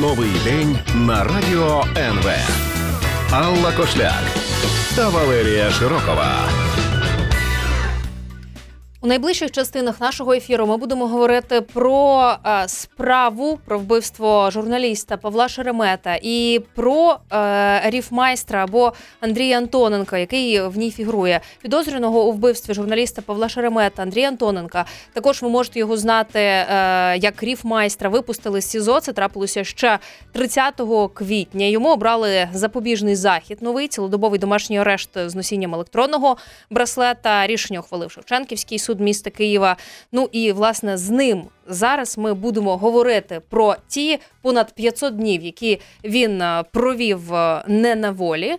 Новий день на радіо НВ. Алла Кошляк та Валерія Широкова. У найближчих частинах нашого ефіру ми будемо говорити про е, справу про вбивство журналіста Павла Шеремета і про е, ріфмайстра або Андрія Антоненка, який в ній фігурує. Підозрюваного у вбивстві журналіста Павла Шеремета Андрія Антоненка. Також ви можете його знати е, як ріфмайстра. Випустили з СІЗО. Це трапилося ще 30 квітня. Йому обрали запобіжний захід. Новий цілодобовий домашній арешт з носінням електронного браслета. Рішення ухвалив Шевченківський суд міста Києва. Ну і власне з ним зараз ми будемо говорити про ті понад 500 днів, які він е, провів е, не на волі.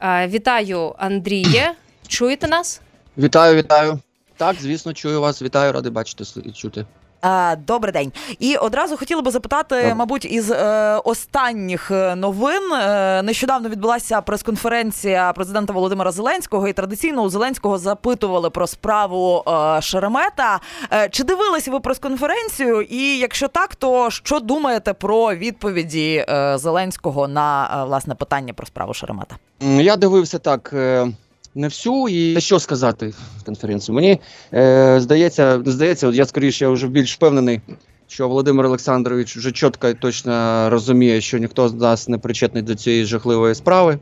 Е, Вітаю, Андріє. Чуєте нас? Вітаю, вітаю. Так, звісно, чую вас. Вітаю, радий бачити і чути. А, Добрий день. І одразу хотіла би запитати, мабуть, із е, останніх е, новин е, нещодавно відбулася прес-конференція президента Володимира Зеленського, і традиційно у Зеленського запитували про справу е, Шеремета. Е, чи дивилися ви прес-конференцію? І якщо так, то що думаєте про відповіді е, Зеленського на е, власне питання про справу Шеремета? Я дивився так е, не всю, і що сказати конференцію. Мені е, здається, здається, я скоріше вже більш впевнений, що Володимир Олександрович вже чітко і точно розуміє, що ніхто з нас не причетний до цієї жахливої справи.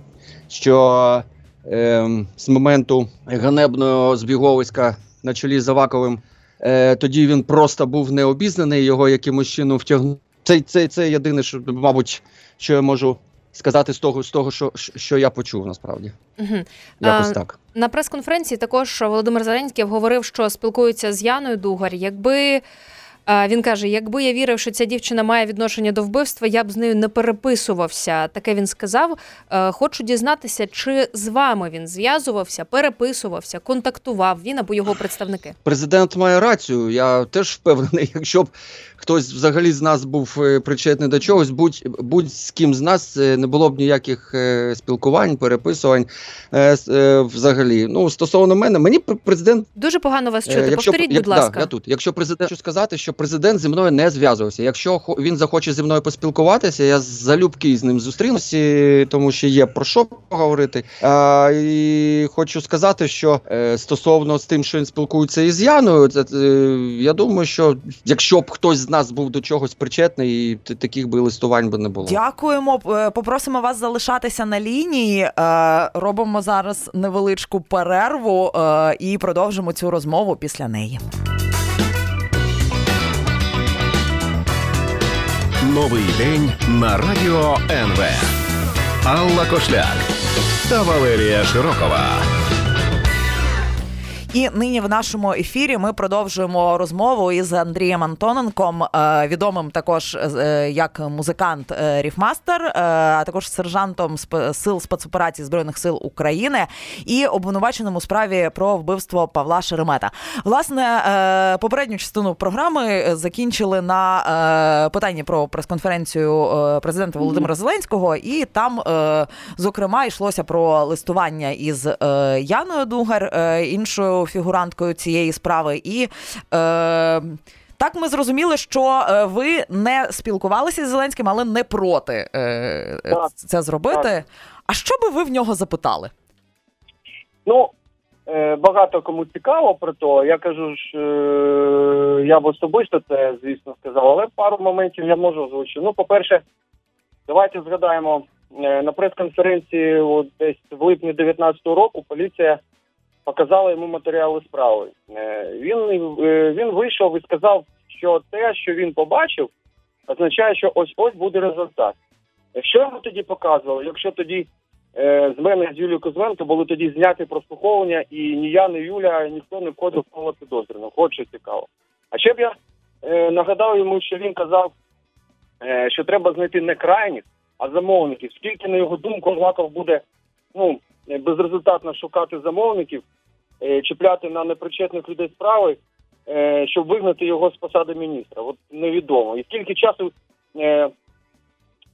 Що е, з моменту ганебного збіговиська на чолі з Аваковим, е, тоді він просто був необізнаний, його якимось чином втягнув. Це, це, це єдине, що, мабуть, що я можу сказати з того, з того що, що я почув насправді. Угу. Якось А, так. На прес-конференції також Володимир Зеленський говорив, що спілкується з Яною Дугар. Якби він каже, якби я вірив, що ця дівчина має відношення до вбивства, я б з нею не переписувався. Таке він сказав. Е, Хочу дізнатися, чи з вами він зв'язувався, переписувався, контактував він або його представники. Президент має рацію. Я теж впевнений, якщо б хтось взагалі з нас був е, причетний до чогось, будь, будь з ким з нас е, не було б ніяких спілкувань, переписувань. взагалі, ну стосовно мене, мені президент Дуже погано вас чути. Повторіть, як- будь ласка. Да, я тут. Якщо президент хочу сказати, що президент зі мною не зв'язувався. Якщо він захоче зі мною поспілкуватися, я залюбки з ним зустрінуся, тому що є про що поговорити. А, і хочу сказати, що е, стосовно з тим, що він спілкується із Яною, це, я думаю, що якщо б хтось з нас був до чогось причетний, т- таких би листувань би не було. Дякуємо. Е, Попросимо вас залишатися на лінії. Е, Робимо зараз невеличку перерву і продовжимо цю розмову після неї. Новий день на радіо НВ. Алла Кошляк та Валерія Широкова. І нині в нашому ефірі ми продовжуємо розмову із Андрієм Антоненком, е, відомим також е, як музикант е, Ріфмастер, а також сержантом сил спецоперацій збройних сил України і обвинуваченим у справі про вбивство Павла Шеремета. Власне, попередню частину програми закінчили на питанні про прес-конференцію президента Володимира Зеленського, і там, зокрема, йшлося про листування із Яною Дугар, е, фігуранткою цієї справи. І е, так ми зрозуміли, що е, ви не спілкувалися з Зеленським, але не проти е, Так, це зробити. так. А що би ви в нього запитали? Ну, е, багато кому цікаво про то. Я кажу е, я б особисто це, звісно, сказав, але пару моментів я можу озвучити. Ну, по-перше, давайте згадаємо е, на прес-конференції от десь в липні 19-го року поліція показала йому матеріали справи. Е, Він, е, він вийшов і сказав, що те, що він побачив, означає, що ось ось буде результат. Що йому тоді показували? Якщо тоді Е, з мене з Юлією Кузьменко були тоді зняті прослуховування, і ні я, ні Юля, ніхто не входив в коло підозрюваного. От цікаво. А ще б я нагадав йому, що він казав, що треба знайти не крайніх, а замовників. Скільки, на його думку, Аваков буде ну, безрезультатно шукати замовників, чіпляти на непричетних людей справи, е, щоб вигнати його з посади міністра. От невідомо. І скільки часу е,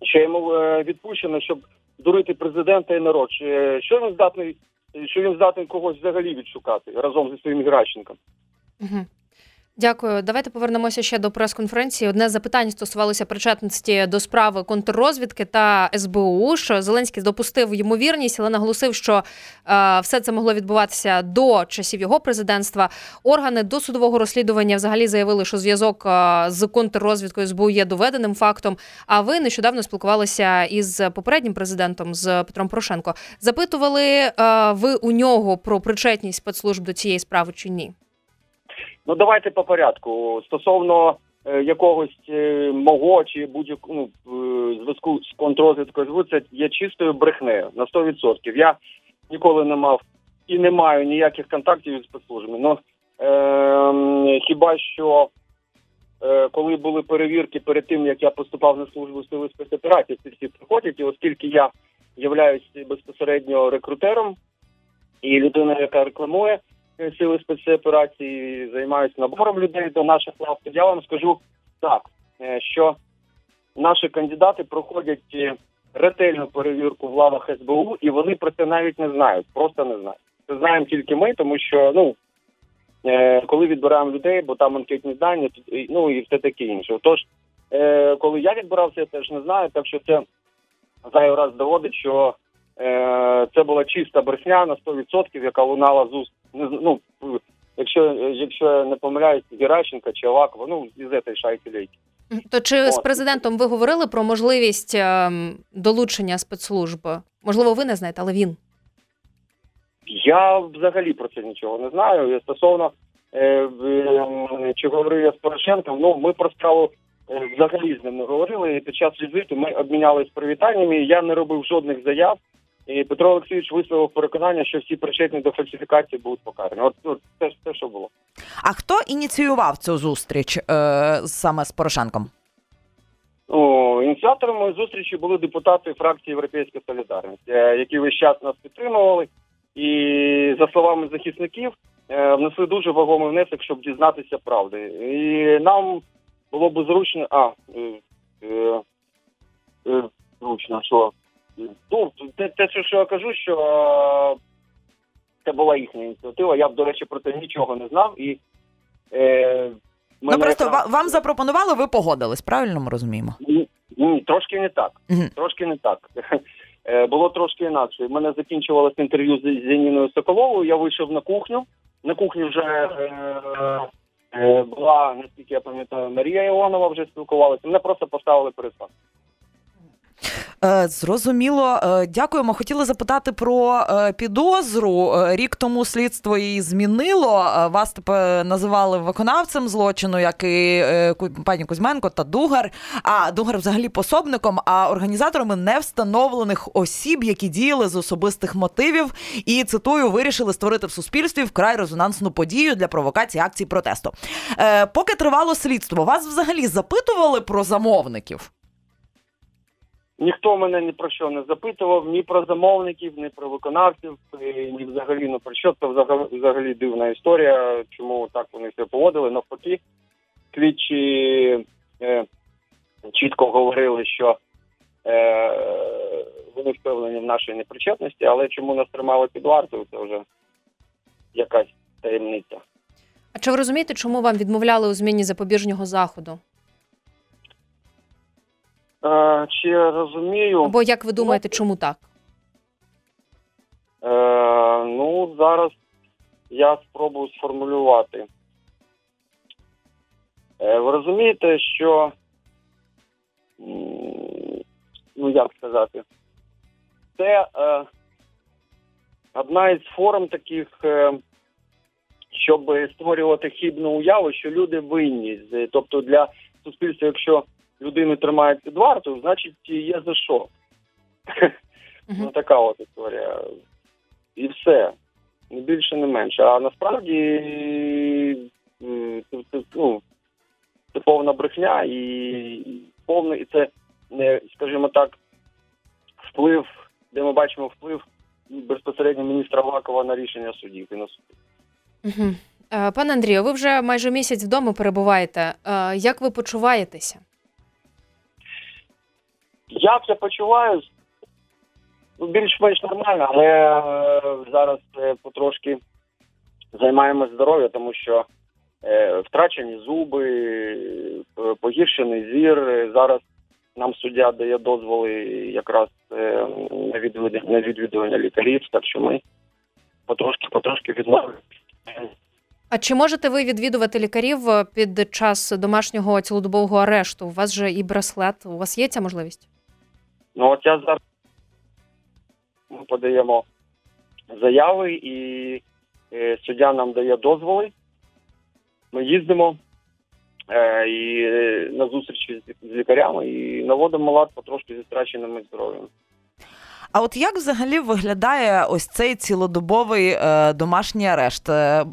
ще йому е, відпущено, щоб дурити президента і народ. Що він здатний, що він здатний когось взагалі відшукати разом зі своїм Геращенком? Угу. Дякую. Давайте повернемося ще до прес-конференції. Одне з запитань стосувалося причетності до справи контррозвідки та СБУ. Що Зеленський допустив ймовірність, але наголосив, що е, все це могло відбуватися до часів його президентства. Органи досудового розслідування взагалі заявили, що зв'язок е, з контррозвідкою СБУ є доведеним фактом. А ви нещодавно спілкувалися із попереднім президентом з Петром Порошенко. Запитували е, ви у нього про причетність спецслужб до цієї справи чи ні? Ну давайте по порядку. Стосовно е, якогось е, мого чи будь-якого ну, е, зв'язку з контррозвідкою СБУ, це є чистою брехнею на 100%. Я ніколи не мав і не маю ніяких контактів із спецслужбами. Ну е, хіба що е, коли були перевірки перед тим, як я поступав на службу сили спецоперацій, ці всі приходять, і оскільки я являюсь безпосередньо рекрутером і людиною, яка рекламує сили спецоперації, займаюся набором людей до наших лав, я вам скажу так, е, що наші кандидати проходять е, ретельну перевірку в лавах СБУ, і вони про це навіть не знають, просто не знають. Це знаємо тільки ми, тому що ну е, коли відбираємо людей, бо там анкетні дані, і- ну і все таке інше. Тож, е, коли я відбирався, я теж не знаю, так що це зайвий раз доводить, що е, це була чиста брехня на 100%, яка лунала з уст. Ну, е, якщо, якщо я не помиляюсь, Геращенка чи Авакова, ну, із цієї шайки лейки. То чи з президентом ви говорили про можливість ем, долучення спецслужб? Можливо, ви не знаєте, але він. Я взагалі про це нічого не знаю. І Стосовно е, е, чи говорив я з Порошенком, ну ми про справу е, взагалі з ним не говорили. І під час візиту ми обмінялись привітаннями. Я не робив жодних заяв. І Петро Олексійович висловив переконання, що всі причетні до фальсифікації будуть покарані. От, от це ж те, що було. А хто ініціював цю зустріч е, саме з Порошенком? Ну, ініціаторами зустрічі були депутати фракції Європейська Солідарність, е, які весь час нас підтримували. І за словами захисників, е, внесли дуже вагомий внесок, щоб дізнатися правди. І нам було б зручно. А, е, е, е, зручно, що ну, те, те, що- я кажу, що е, це була їхня ініціатива. Я б, до речі, про це нічого не знав. І, е, Ну просто якраз- вам запропонували, ви погодились, правильно ми розуміємо? ні, ні, трошки не так. Мгм. Трошки не так. Е, Було трошки інакше. У мене закінчувалося інтерв'ю з з Яніною Соколовою. Я вийшов на кухню. На кухні вже е, е, була, наскільки я пам'ятаю, Марія Іонова вже спілкувалася. Мене просто поставили перед фактом. Е, Зрозуміло, Е, дякуємо. Хотіли запитати про е, підозру. Рік тому слідство її змінило. Вас тепер називали виконавцем злочину, як і пані Кузьменко та Дугар. А Дугар взагалі пособником, а організаторами невстановлених осіб, які діяли з особистих мотивів. І цитую, вирішили створити в суспільстві вкрай резонансну подію для провокації акцій протесту. Поки тривало слідство, вас взагалі запитували про замовників? Ніхто мене ні про що не запитував, ні про замовників, ні про виконавців, ні взагалі не про що. Це взагалі, взагалі дивна історія, чому так вони себе поводили. Навпаки, слідчі е, чітко говорили, що е, вони впевнені в нашій непричетності, але чому нас тримали під вартою, це вже якась таємниця. А чи ви розумієте, чому вам відмовляли у зміні запобіжнього заходу? Е, чи я розумію? Або як ви думаєте, чому так? Е, ну, зараз я спробую сформулювати. Е, ви розумієте, що ну як сказати, це е, одна із форм таких, е, щоб створювати хібну уяву, що люди винні. Тобто для суспільства, якщо людину тримають під вартою, значить є за що. Ну, така от історія. І все. Не більше, не менше. А насправді це, ну, це повна брехня і, повне, і це не, скажімо так, вплив, де ми бачимо вплив безпосередньо міністра Авакова на рішення судів і на суді. Угу. Пане Андрію, ви вже майже місяць вдома перебуваєте. Е, Як ви почуваєтеся? Я почуваюсь? Ну, більш-менш нормально, але е, зараз е, потрошки займаємось здоров'ям, тому що е, втрачені зуби, погіршений зір. Зараз нам суддя дає дозволи якраз на відвідування, на відвідування лікарів, так що ми потрошки потрошки відновлюємо. А чи можете ви відвідувати лікарів під час домашнього цілодобового арешту? У вас же і браслет. У вас є ця можливість? Ну от я зараз ми подаємо заяви, і е, суддя нам дає дозволи. Ми їздимо е, і е, на зустрічі з, лікарями і наводимо лад потрошки зі страченими здоров'ям. А от як взагалі виглядає ось цей цілодобовий е, домашній арешт? Е,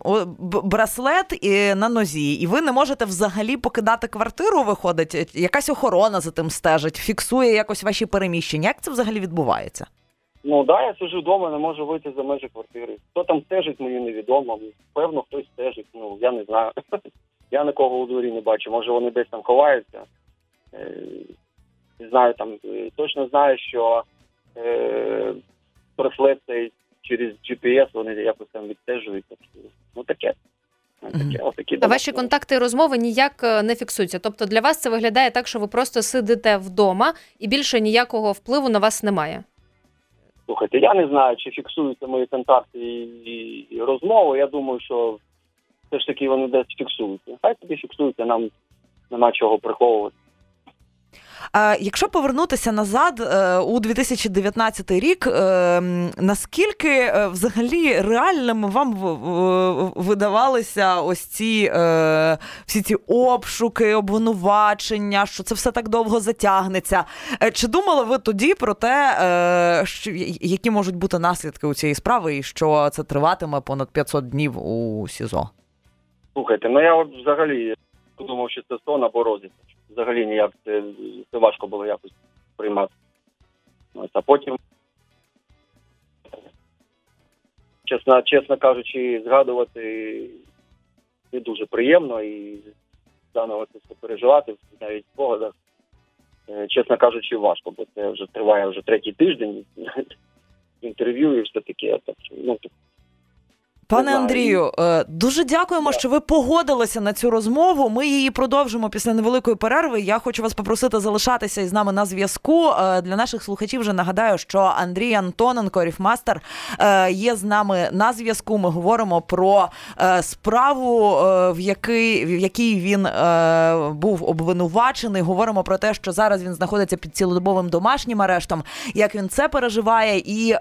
браслет і на нозі, і ви не можете взагалі покидати квартиру, виходить? Е, Якась охорона за тим стежить, фіксує якось ваші переміщення. Як це взагалі відбувається? Ну да, я сижу вдома, не можу вийти за межі квартири. Хто там стежить, мені невідомо. Певно, хтось стежить. Ну я не знаю. Я нікого у дворі не бачу. Може вони десь там ховаються. Не знаю, там точно знаю, що е, браслет через GPS вони якось там відстежують. Так Ну таке. Ну, таке, А ваші контакти і розмови ніяк е, не фіксуються. Тобто для вас це виглядає так, що ви просто сидите вдома і більше ніякого впливу на вас немає. Слухайте, я не знаю, чи фіксуються мої контакти і, і, і розмови. Я думаю, що все ж таки вони десь фіксуються. Хай тобі фіксуються, нам нема чого приховувати. Якщо повернутися назад е, у 2019 рік, е, наскільки е, взагалі реальними вам видавалися ось ці всі ці обшуки, обвинувачення, що це все так довго затягнеться? Чи думали ви тоді про те, які можуть бути наслідки у цієї справи, і що це триватиме понад 500 днів у СІЗО? Слухайте, ну я от взагалі думав, що це сон або розіграш. Взагалі ніяк це, це важко було якось приймати. Ось, а потім, чесно, чесно кажучи, згадувати не дуже приємно і заново це все переживати, навіть в спогадах. Е, Чесно кажучи, важко, бо це вже триває вже третій тиждень інтерв'ю і все таке. Так, ну, Пане. Андрію, е, дуже дякуємо, що ви погодилися на цю розмову. Ми її продовжимо після невеликої перерви. Я хочу вас попросити залишатися із нами на зв'язку. Е, Для наших слухачів вже нагадаю, що Андрій Антоненко, ріфмастер, е, є з нами на зв'язку. Ми говоримо про справу, в який в якій він був обвинувачений. Говоримо про те, що зараз він знаходиться під цілодобовим домашнім арештом. Як він це переживає, і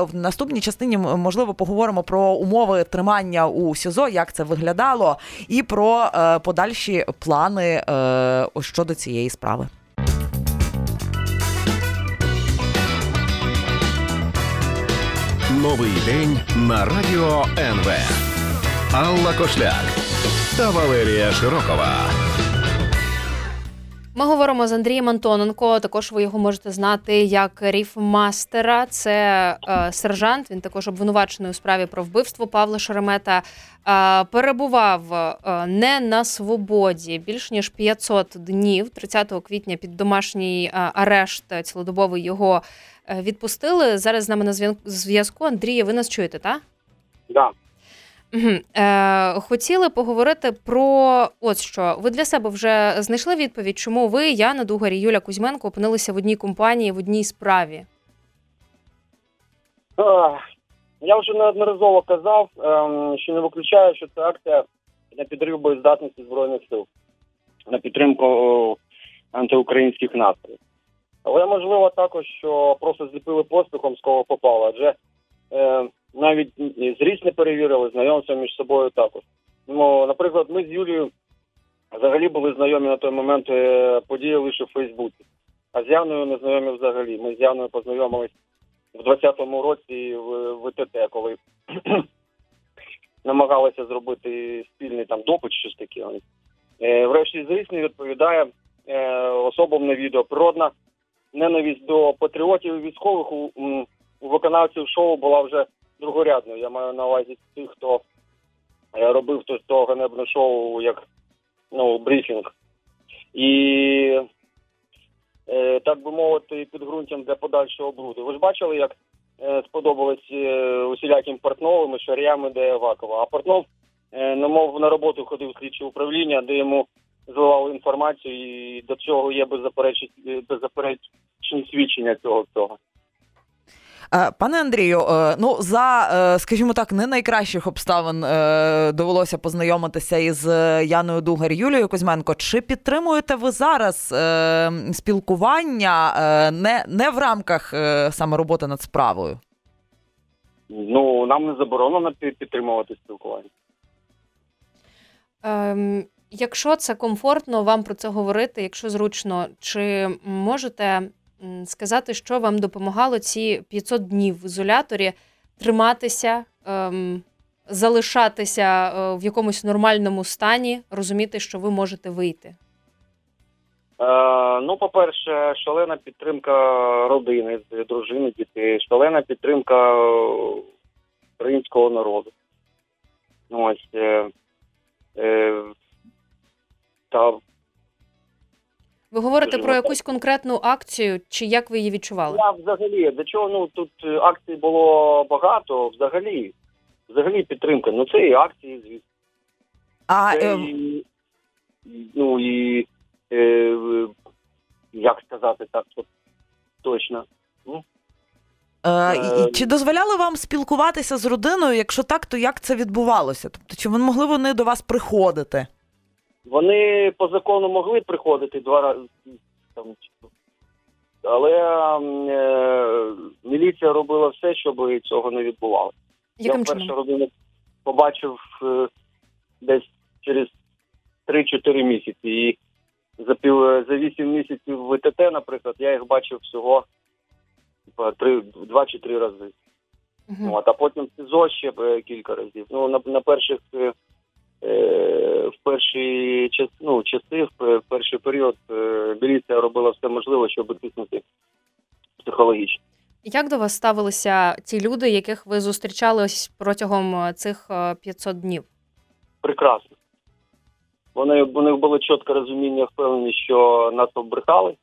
в наступній частині можливо поговоримо про умови тримання у СІЗО, як це виглядало, і про е, подальші плани е, щодо цієї справи. Новий день на радіо НВ. Алла Кошляк та Валерія Широкова. Ми говоримо з Андрієм Антоненко. Також ви його можете знати як ріфмастера. Це е, сержант. Він також обвинувачений у справі про вбивство Павла Шеремета. Е, перебував е, не на свободі більш ніж 500 днів. 30 квітня під домашній е, арешт цілодобовий його е, відпустили. Зараз з нами на зв'язку. Андрія, ви нас чуєте, так? да. Мгм. Е, хотіли поговорити про от що. Ви для себе вже знайшли відповідь, чому ви, Яна Дугар і Юля Кузьменко опинилися в одній компанії, в одній справі? Ах, Я вже неодноразово казав, ем, що не виключаю, що це акція на підрив боєздатності Збройних сил, на підтримку о, антиукраїнських настроїв. Але можливо також, що просто зліпили поспіхом з кого попало, адже е, навіть і зріст не перевірили, знайомство між собою також. Ну, наприклад, ми з Юлією взагалі були знайомі на той момент е, події лише в Фейсбуці, а з Яною не знайомі взагалі. Ми з Яною познайомились в 20-му році в ВТТ, коли намагалися зробити спільний там допит, щось таке. Е, врешті зріст не відповідає е, особам на відео. Природна ненависть до патріотів і військових у, у виконавців шоу була вже другорядною. Я маю на увазі тих, хто е, робив то, то ганебне шоу як ну, брифінг. І е, так би мовити, підґрунтям для подальшого бруду. Ви ж бачили, як е, сподобалось усіляким Портновим і Шаріям ідея Авакова. А Портнов е, на роботу ходив в слідче управління, де йому зливали інформацію, і до цього є беззаперечні свідчення цього всього. Е, Пане Андрію, е, ну за, е, скажімо так, не найкращих обставин довелося познайомитися із Яною Дугар Юлією Кузьменко. Чи підтримуєте ви зараз спілкування не, не в рамках саме роботи над справою? Ну нам не заборонено підтримувати спілкування. Ем, якщо це комфортно вам про це говорити, якщо зручно, чи можете сказати, що вам допомагало ці 500 днів в ізоляторі триматися, ем, залишатися е, в якомусь нормальному стані, розуміти, що ви можете вийти? Е, ну, по-перше, шалена підтримка родини, дружини, дітей, шалена підтримка е, українського народу. Ось, е, е, та Ви говорите про якусь конкретну акцію, чи як ви її відчували? я взагалі, до чого ну тут е, акцій було багато, взагалі, взагалі підтримка. Ну це і акції, звісно. А Це е, і, ну і е, як сказати так, точно. Е, і- і чи дозволяли вам спілкуватися з родиною? Якщо так, то як це відбувалося? Тобто, чи могли вони до вас приходити? Вони по закону могли приходити два рази, там, але е, міліція робила все, щоб цього не відбувалося. Я вперше родину побачив е, десь через 3-4 місяці. І за пів за 8 місяців ВТТ, наприклад, я їх бачив всього три, два чи три рази. Мгм. От, а потім СІЗО ще е, кілька разів. Ну, на, на перших е, е, в перші час, ну, часи, в, перший період е, міліція робила все можливе, щоб тиснути психологічно. Як до вас ставилися ті люди, яких ви зустрічали протягом е, цих е, 500 днів? Прекрасно. Вони, у них було чітке розуміння, впевнені, що нас обрехали,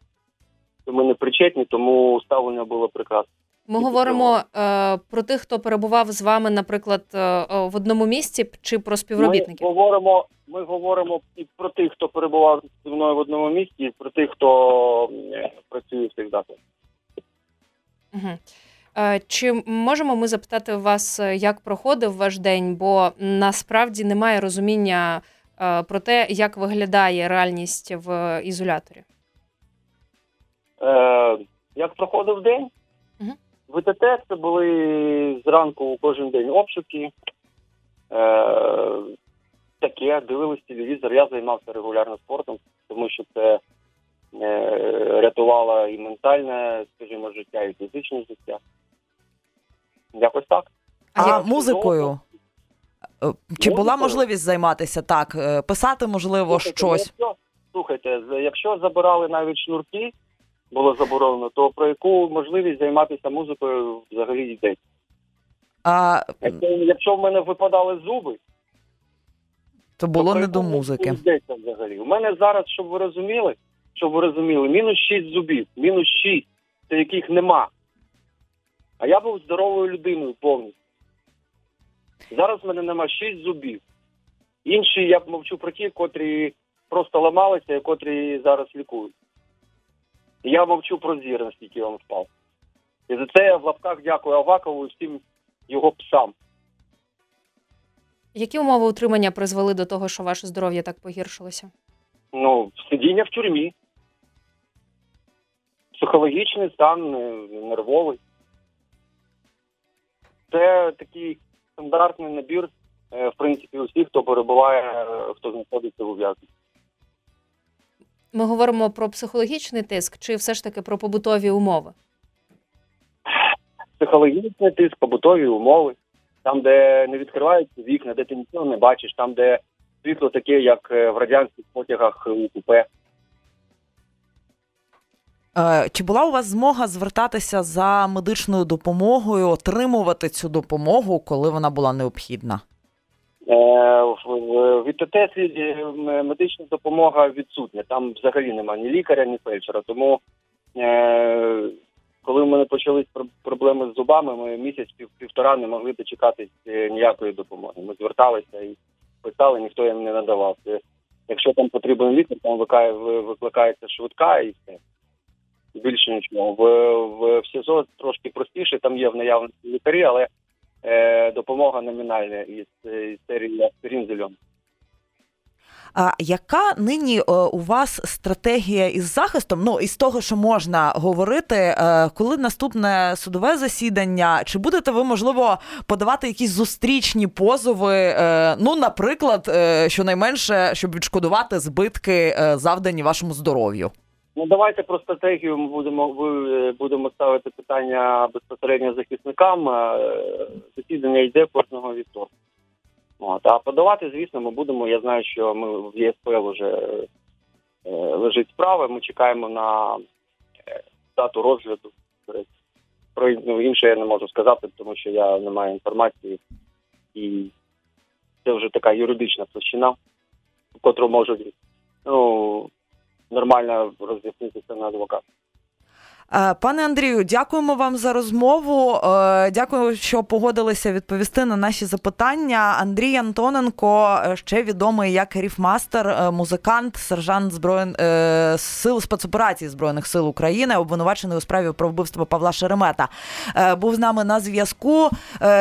що ми не причетні, тому ставлення було прекрасне. Ми І говоримо е, про тих, хто перебував з вами, наприклад, е, е, в одному місці, чи про співробітників? Ми говоримо, ми говоримо і про тих, хто перебував зі мною в одному місці, і про тих, хто м, працює в цих. Угу. Е, чи можемо ми запитати вас, е, як проходив ваш день? Бо насправді немає розуміння е, про те, як виглядає реальність в ізоляторі. Е, як проходив день? Мгм. В ІТТ це були зранку кожен день обшуки. Е, таке, дивились телевізор. Я займався регулярно спортом, тому що це е, рятувало і ментальне, скажімо, життя, і фізичне життя. Якось так. А, як- музикою? Е, Чи була можливість займатися так? Е, Писати, можливо, Слухайте, ну, щось? Якщо, слухайте, якщо забирали навіть шнурки, було заборонено, то про яку можливість займатися музикою взагалі йдеться? А, Якщо, якщо в мене випадали зуби, то було то не до музики. йдеться взагалі. У мене зараз, щоб ви розуміли, щоб ви розуміли, мінус 6 зубів, мінус 6, це яких нема. А я був здоровою людиною повністю. Зараз в мене нема 6 зубів. Інші я мовчу про ті, котрі просто ламалися і котрі зараз лікують. Я мовчу про зір, наскільки він впав. І за це я в лапках дякую Авакову і всім його псам. Які умови утримання призвели до того, що ваше здоров'я так погіршилося? Ну, сидіння в тюрмі. Психологічний стан, е, нервовий. Це такий стандартний набір, е, в принципі, усіх, хто перебуває, е, хто знаходиться в ув'язненні. Ми говоримо про психологічний тиск, чи все ж таки про побутові умови? Психологічний тиск, побутові умови, там, де не відкриваються вікна, де ти нічого не бачиш, там, де світло таке, як е, в радянських потягах у купе. Е, Чи була у вас змога звертатися за медичною допомогою, отримувати цю допомогу, коли вона була необхідна? Е, в- ІТТ е, медична допомога відсутня. Там взагалі немає ні лікаря, ні фельдшера. Тому е, коли в мене почались пр- проблеми з зубами, ми місяць пів- півтора не могли дочекатись ніякої допомоги. Ми зверталися і писали, ніхто їм не надавав. Якщо там потрібен лікар, там викликається швидка і все. Більше нічого. В, в СІЗО трошки простіше, там є в наявності лікарі, але е, допомога номінальна із, серії зелений. А яка нині е, у вас стратегія із захистом? Ну із того, що можна говорити, е, коли наступне судове засідання? Чи будете ви можливо подавати якісь зустрічні позови? е, Ну, наприклад, щонайменше, щоб відшкодувати збитки, завдані вашому здоров'ю? Ну давайте про стратегію ми будемо ви е, будемо ставити питання безпосередньо захисникам. Е, Засідання йде кожного вівторка. От, а подавати, звісно, ми будемо. Я знаю, що ми в ЄСПЛ вже е, лежить справа. Ми чекаємо на дату розгляду. Про ну, інше я не можу сказати, тому що я не маю інформації, і це вже така юридична площина, в котру можуть ну, нормально роз'яснитися на адвокат. Е, Пане Андрію, дякуємо вам за розмову. Е, Дякую, що погодилися відповісти на наші запитання. Андрій Антоненко, е, ще відомий як ріфмастер, музикант, сержант зброєн е, сил спецоперацій збройних сил України, обвинувачений у справі про вбивство Павла Шеремета. Був з нами на зв'язку.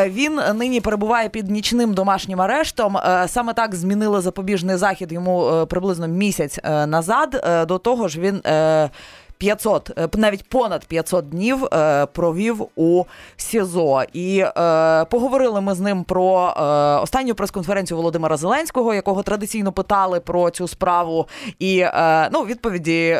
Він нині перебуває під нічним домашнім арештом. Саме так змінили запобіжний захід йому приблизно місяць назад. До того ж, він. Е, 500, е, навіть понад 500 днів е, провів у СІЗО. І е, поговорили ми з ним про останню прес-конференцію Володимира Зеленського, якого традиційно питали про цю справу. І ну, відповіді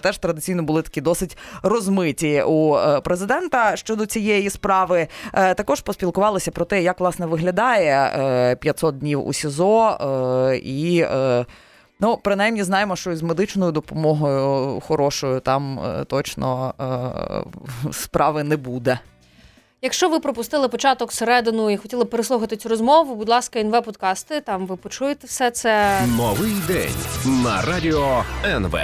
теж традиційно були такі досить розмиті у президента щодо цієї справи. Також поспілкувалися про те, як власне виглядає е, 500 днів у СІЗО і. Е, Ну, принаймні знаємо, що із медичною допомогою хорошою там е, точно е, справи не буде. Якщо ви пропустили початок середину і хотіли переслухати цю розмову, будь ласка, НВ подкасти. Там ви почуєте все це. Новий день на радіо НВ.